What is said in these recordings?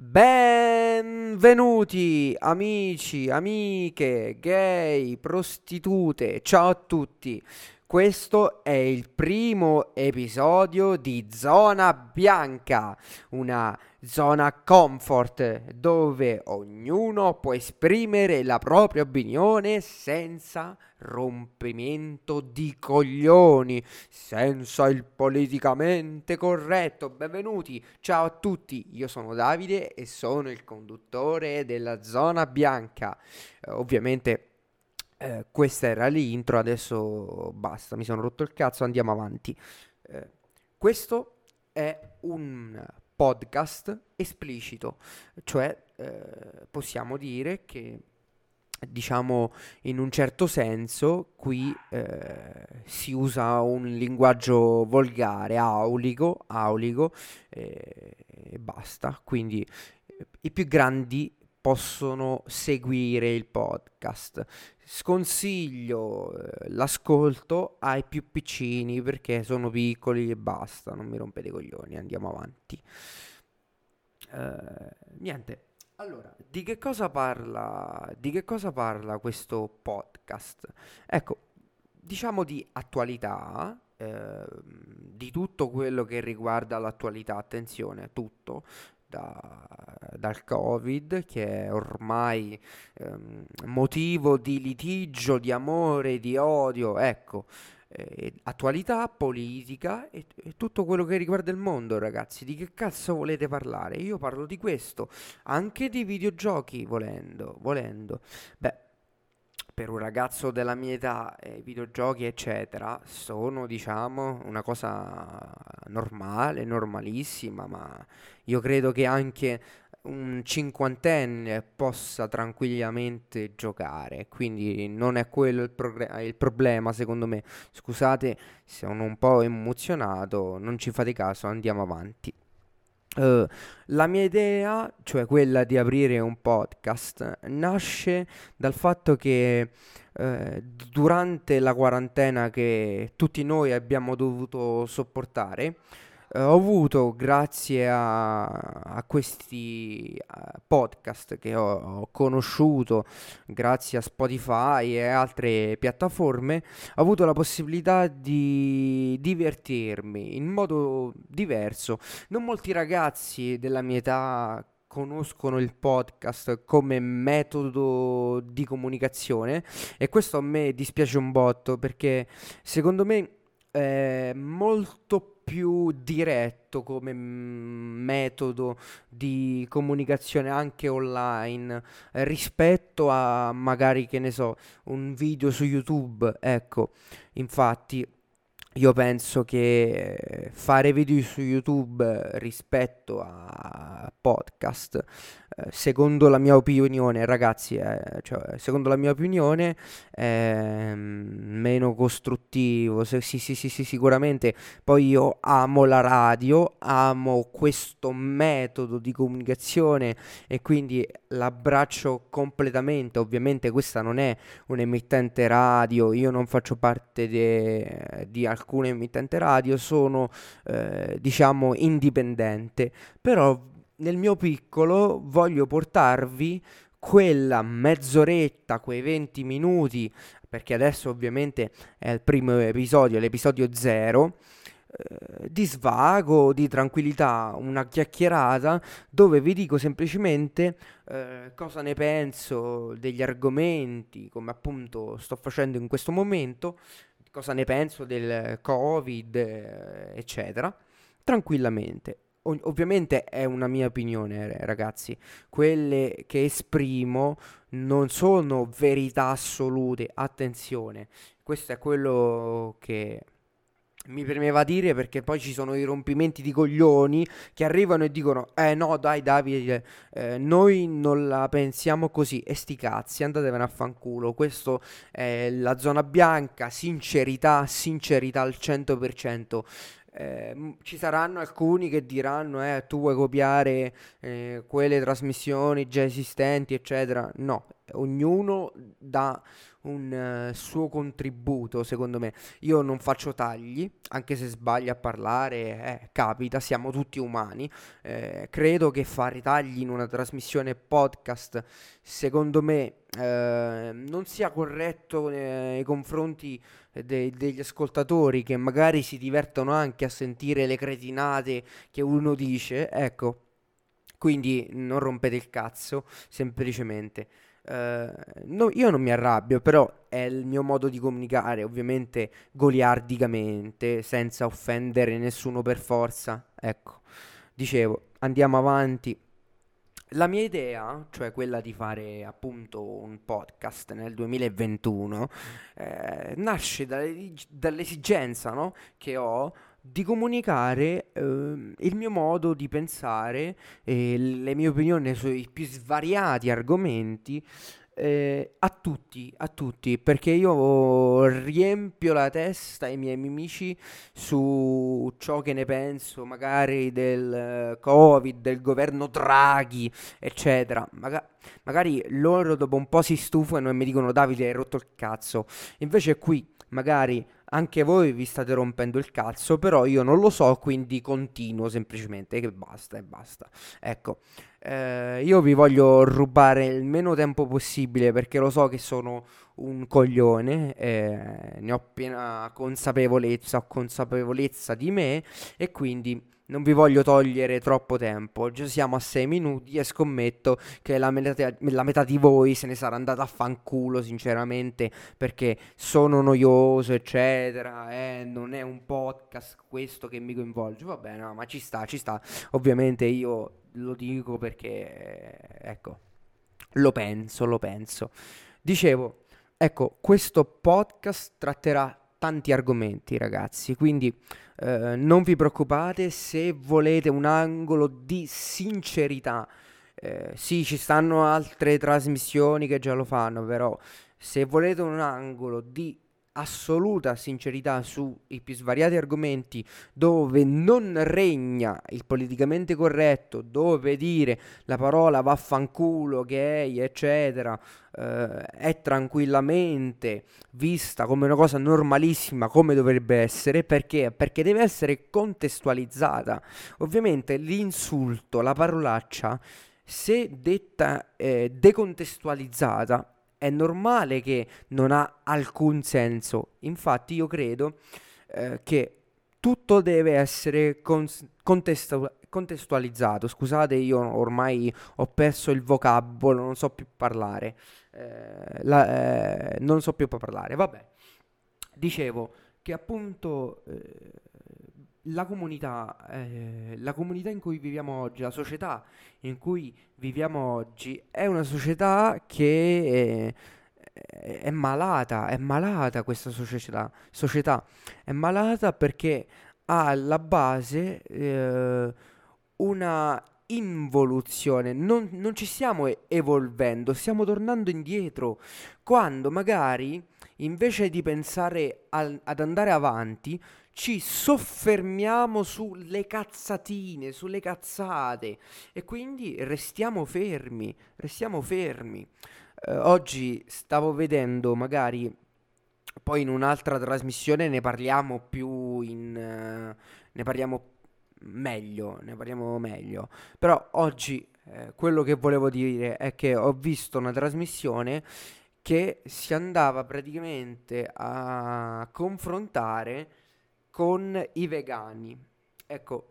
Benvenuti amici, amiche, gay, prostitute, ciao a tutti. Questo è il primo episodio di Zona Bianca, una zona comfort dove ognuno può esprimere la propria opinione senza rompimento di coglioni, senza il politicamente corretto. Benvenuti, ciao a tutti, io sono Davide e sono il conduttore della Zona Bianca. Eh, ovviamente eh, questa era l'intro, adesso basta, mi sono rotto il cazzo, andiamo avanti. Eh, questo è un podcast esplicito, cioè eh, possiamo dire che diciamo in un certo senso qui eh, si usa un linguaggio volgare, aulico, aulico eh, e basta. Quindi i più grandi possono seguire il podcast. Sconsiglio eh, l'ascolto ai più piccini perché sono piccoli e basta, non mi rompete i coglioni, andiamo avanti. Uh, niente, allora, di che cosa parla, di che cosa parla questo podcast? Ecco, diciamo di attualità, eh, di tutto quello che riguarda l'attualità, attenzione, tutto, da, dal Covid, che è ormai ehm, motivo di litigio, di amore, di odio, ecco, eh, attualità, politica e, e, tutto quello che riguarda il mondo, ragazzi. Di che cazzo volete parlare? Io parlo di questo, anche di videogiochi, volendo, volendo. Beh, per un ragazzo della mia età, eh, videogiochi, eccetera, sono, diciamo, una cosa normale, normalissima, ma io credo che anche un cinquantenne possa tranquillamente giocare, quindi non è quello il, progr- il, problema secondo me. Scusate, sono un po' emozionato, non ci fate caso, andiamo avanti. Uh, la mia idea, cioè quella di aprire un podcast, nasce dal fatto che uh, durante la quarantena che tutti noi abbiamo dovuto sopportare, Uh, ho avuto, grazie a, a questi podcast che ho, ho, conosciuto, grazie a Spotify e altre piattaforme, ho avuto la possibilità di divertirmi in modo diverso. Non molti ragazzi della mia età conoscono il podcast come metodo di comunicazione e questo a me dispiace un botto perché secondo me è molto più diretto come mm, metodo di comunicazione anche online eh, rispetto a magari che ne so un video su YouTube. Ecco infatti io penso che fare video su YouTube rispetto a podcast secondo la mia opinione, ragazzi, eh, cioè, secondo la mia opinione mm, meno costruttivo. Se, sì, sì, sì, sì, sicuramente. Poi io amo la radio, amo questo metodo di comunicazione e quindi l'abbraccio completamente. Ovviamente questa non è un'emittente radio, io non faccio parte de, di alcune emittente radio, sono eh, diciamo indipendente, però nel mio piccolo voglio portarvi quella mezz'oretta, quei 20 minuti, perché adesso ovviamente è il primo episodio, l'episodio 0, eh, di svago, di tranquillità, una chiacchierata dove vi dico semplicemente eh, cosa ne penso degli argomenti, come appunto sto facendo in questo momento, cosa ne penso del Covid, eh, eccetera, tranquillamente ovviamente è una mia opinione, ragazzi. Quelle che esprimo non sono verità assolute. Attenzione, questo è quello che mi premeva dire perché poi ci sono i rompimenti di coglioni che arrivano e dicono eh no dai Davide eh, noi non la pensiamo così e sti cazzi andatevene a fanculo questo è la zona bianca sincerità sincerità al 100% eh, ci saranno alcuni che diranno eh, tu vuoi copiare eh, quelle trasmissioni già esistenti eccetera no ognuno dà un uh, suo contributo, secondo me. Io non faccio tagli, anche se sbaglio a parlare, eh, capita, siamo tutti umani. Eh, credo che fare tagli in una trasmissione podcast, secondo me, eh, non sia corretto nei confronti de- degli ascoltatori che magari si divertono anche a sentire le cretinate che uno dice. Ecco, quindi non rompete il cazzo, semplicemente. Uh, no, io non mi arrabbio, però è il mio modo di comunicare, ovviamente goliardicamente, senza offendere nessuno per forza. Ecco, dicevo, andiamo avanti. La mia idea, cioè quella di fare appunto un podcast nel 2021, eh, nasce dalle, dall'esigenza no, che ho di comunicare eh, il mio modo di pensare e le mie opinioni sui più svariati argomenti eh, a tutti, a tutti, perché io riempio la testa ai miei amici su ciò che ne penso, magari del Covid, del governo Draghi, eccetera. Maga- magari loro dopo un po' si stufano e mi dicono Davide hai rotto il cazzo. Invece qui magari anche voi vi state rompendo il cazzo, però io non lo so, quindi continuo semplicemente che basta e basta. Ecco, eh, io vi voglio rubare il meno tempo possibile perché lo so che sono un coglione, eh, ne ho piena consapevolezza, ho consapevolezza di me e quindi non vi voglio togliere troppo tempo, già siamo a 6 minuti e scommetto che la metà, la metà, di voi se ne sarà andata a fanculo sinceramente perché sono noioso eccetera, eh, non è un podcast questo che mi coinvolge, va bene, no, ma ci sta, ci sta, ovviamente io lo dico perché, ecco, lo penso, lo penso. Dicevo, ecco, questo podcast tratterà tanti argomenti, ragazzi. Quindi eh, non vi preoccupate se volete un angolo di sincerità. Eh, sì, ci stanno altre trasmissioni che già lo fanno, però se volete un angolo di assoluta sincerità sui più svariati argomenti dove non regna il politicamente corretto, dove dire la parola vaffanculo, gay, eccetera, eh, è tranquillamente vista come una cosa normalissima come dovrebbe essere, perché? Perché deve essere contestualizzata. Ovviamente l'insulto, la parolaccia, se detta eh, decontestualizzata, è normale che non ha alcun senso. Infatti io credo eh, che tutto deve essere cons- contestu- contestualizzato. Scusate, io ormai ho perso il vocabolo, non so più parlare. Eh, la, eh, non so più parlare. Vabbè, dicevo che appunto eh, la comunità, eh, la comunità in cui viviamo oggi, la società in cui viviamo oggi, è una società che è, è malata, è malata questa società, società, è malata perché ha alla base eh, una involuzione, non, non ci stiamo evolvendo, stiamo tornando indietro, quando magari invece di pensare al, ad andare avanti, ci soffermiamo sulle cazzatine, sulle cazzate e quindi restiamo fermi, restiamo fermi. Eh, oggi stavo vedendo magari poi in un'altra trasmissione ne parliamo più in uh, ne parliamo meglio, ne parliamo meglio. Però oggi eh, quello che volevo dire è che ho visto una trasmissione che si andava praticamente a confrontare con i vegani. Ecco,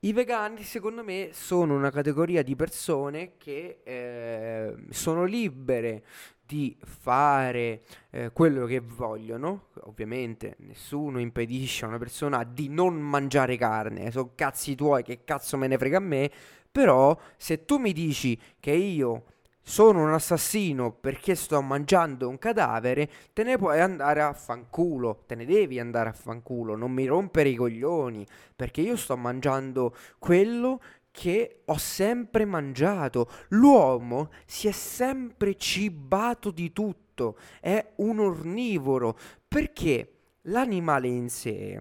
i vegani secondo me sono una categoria di persone che eh, sono libere di fare eh, quello che vogliono. Ovviamente nessuno impedisce a una persona di non mangiare carne, sono cazzi tuoi, che cazzo me ne frega a me. Però se tu mi dici che io sono un assassino perché sto mangiando un cadavere, te ne puoi andare a fanculo, te ne devi andare a fanculo, non mi rompere i coglioni, perché io sto mangiando quello che ho sempre mangiato. L'uomo si è sempre cibato di tutto, è un ornivoro, perché l'animale in sé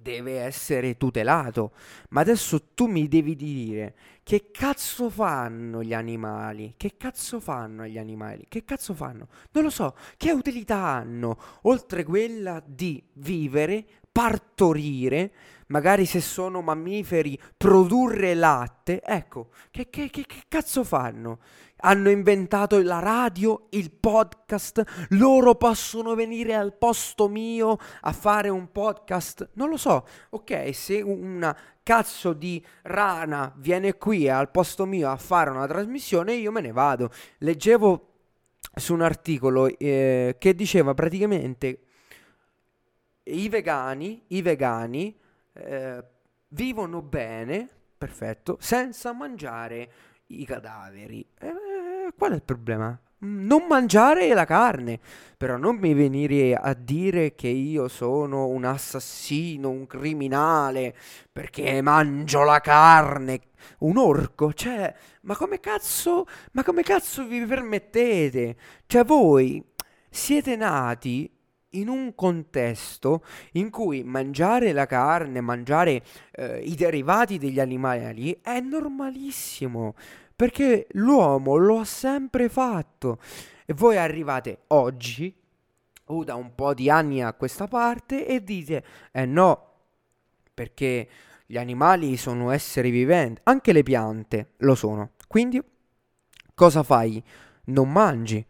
deve essere tutelato. Ma adesso tu mi devi dire che cazzo fanno gli animali? Che cazzo fanno gli animali? Che cazzo fanno? Non lo so, che utilità hanno oltre quella di vivere, partorire, magari se sono mammiferi, produrre latte. Ecco, che, che, che, che cazzo fanno? hanno inventato la radio, il podcast, loro possono venire al posto mio a fare un podcast? Non lo so, ok, se una cazzo di rana viene qui al posto mio a fare una trasmissione, io me ne vado. Leggevo su un articolo eh, che diceva praticamente i vegani, i vegani eh, vivono bene, perfetto, senza mangiare i cadaveri. Eh, qual è il problema? Mm, non mangiare la carne, però non mi venire a dire che io sono un assassino, un criminale, perché mangio la carne, un orco, cioè, ma come cazzo, ma come cazzo vi permettete? Cioè voi siete nati in un contesto in cui mangiare la carne, mangiare eh, i derivati degli animali è normalissimo, perché l'uomo lo ha sempre fatto. E voi arrivate oggi, o da un po' di anni a questa parte, e dite, eh no, perché gli animali sono esseri viventi, anche le piante lo sono. Quindi cosa fai? Non mangi,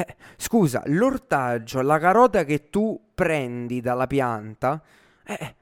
eh, scusa, l'ortaggio, la carota che tu prendi dalla pianta, eh,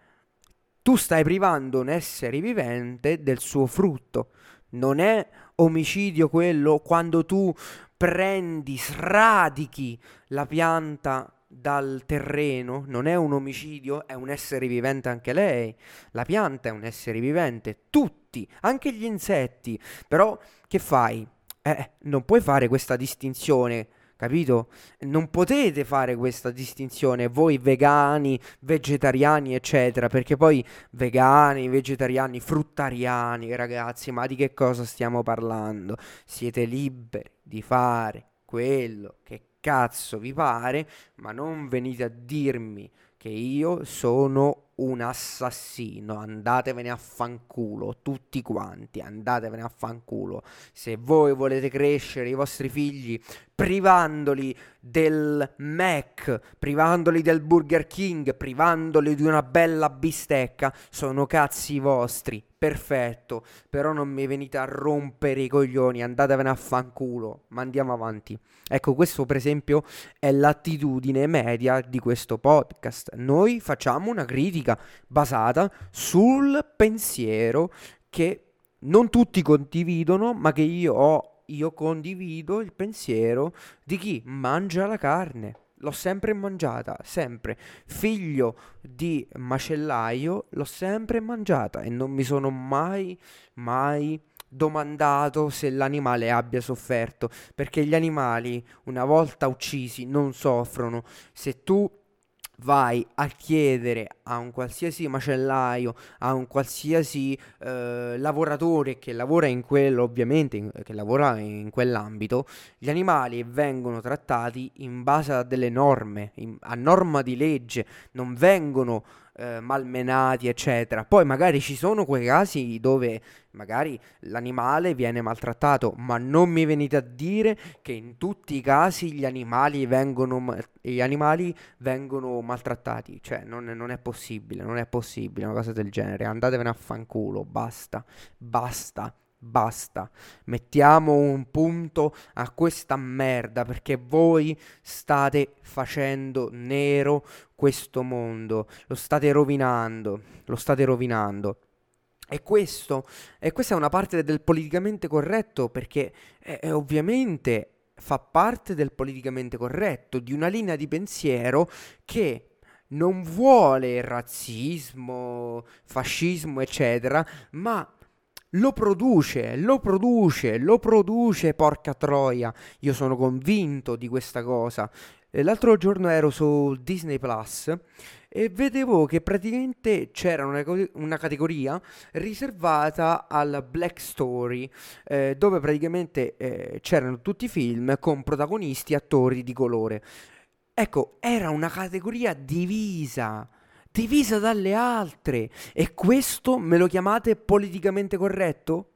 tu stai privando un essere vivente del suo frutto. Non è omicidio quello quando tu prendi, sradichi la pianta dal terreno, non è un omicidio, è un essere vivente anche lei. La pianta è un essere vivente, tutti, anche gli insetti. Però che fai? Eh, non puoi fare questa distinzione capito? Non potete fare questa distinzione voi vegani, vegetariani, eccetera, perché poi vegani, vegetariani, fruttariani, ragazzi, ma di che cosa stiamo parlando? Siete liberi di fare quello che cazzo vi pare, ma non venite a dirmi che io sono un assassino, andatevene a fanculo, tutti quanti, andatevene a fanculo. Se voi volete crescere i vostri figli privandoli del Mac, privandoli del Burger King, privandoli di una bella bistecca, sono cazzi vostri. Perfetto, però non mi venite a rompere i coglioni, andatevene a fanculo, ma andiamo avanti. Ecco, questo per esempio è l'attitudine media di questo podcast. Noi facciamo una critica basata sul pensiero che non tutti condividono, ma che io ho io condivido il pensiero di chi mangia la carne. L'ho sempre mangiata, sempre. Figlio di macellaio, l'ho sempre mangiata e non mi sono mai, mai domandato se l'animale abbia sofferto, perché gli animali, una volta uccisi, non soffrono. Se tu vai a chiedere a un qualsiasi macellaio, a un qualsiasi eh, lavoratore che lavora in quello, ovviamente, in, che lavora in quell'ambito, gli animali vengono trattati in base a delle norme, in, a norma di legge, non vengono eh, malmenati, eccetera. Poi magari ci sono quei casi dove magari l'animale viene maltrattato, ma non mi venite a dire che in tutti i casi gli animali vengono, gli animali vengono maltrattati. Cioè, non, non è possibile, non è possibile una cosa del genere. Andatevene a fanculo, basta, basta. Basta, mettiamo un punto a questa merda perché voi state facendo nero questo mondo, lo state rovinando, lo state rovinando. E questo, e questa è una parte del politicamente corretto perché è, è ovviamente fa parte del politicamente corretto, di una linea di pensiero che non vuole razzismo, fascismo, eccetera, ma lo produce, lo produce, lo produce, porca troia. Io sono convinto di questa cosa. L'altro giorno ero su Disney Plus e vedevo che praticamente c'era una, una categoria riservata al Black Story, eh, dove praticamente eh, c'erano tutti i film con protagonisti attori di colore. Ecco, era una categoria divisa divisa dalle altre. E questo me lo chiamate politicamente corretto?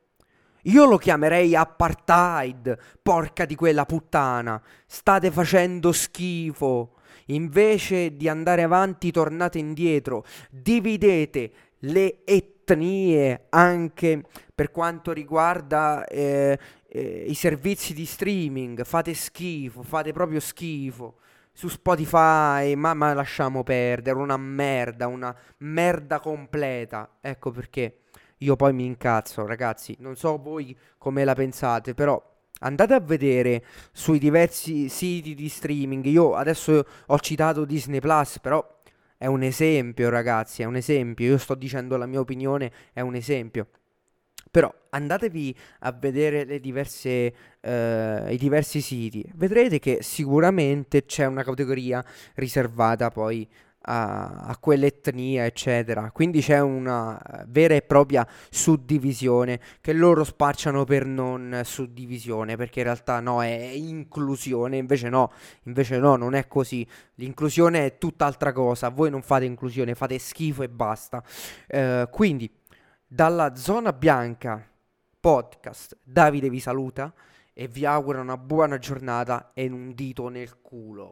Io lo chiamerei apartheid, porca di quella puttana. State facendo schifo. Invece di andare avanti, tornate indietro. Dividete le etnie anche per quanto riguarda eh, eh, i servizi di streaming. Fate schifo, fate proprio schifo. Su Spotify, ma, ma lasciamo perdere, una merda, una merda completa. Ecco perché io poi mi incazzo, ragazzi. Non so voi come la pensate, però andate a vedere sui diversi siti di streaming. Io adesso ho citato Disney Plus, però è un esempio, ragazzi, è un esempio. Io sto dicendo la mia opinione, è un esempio. Però andatevi a vedere diverse, eh, i diversi siti, vedrete che sicuramente c'è una categoria riservata poi a, a quell'etnia, eccetera. Quindi c'è una vera e propria suddivisione che loro spacciano per non suddivisione, perché in realtà no, è inclusione, invece no, invece no, non è così. L'inclusione è tutt'altra cosa, voi non fate inclusione, fate schifo e basta. Eh, quindi, dalla zona bianca podcast, Davide vi saluta e vi augura una buona giornata e un dito nel culo.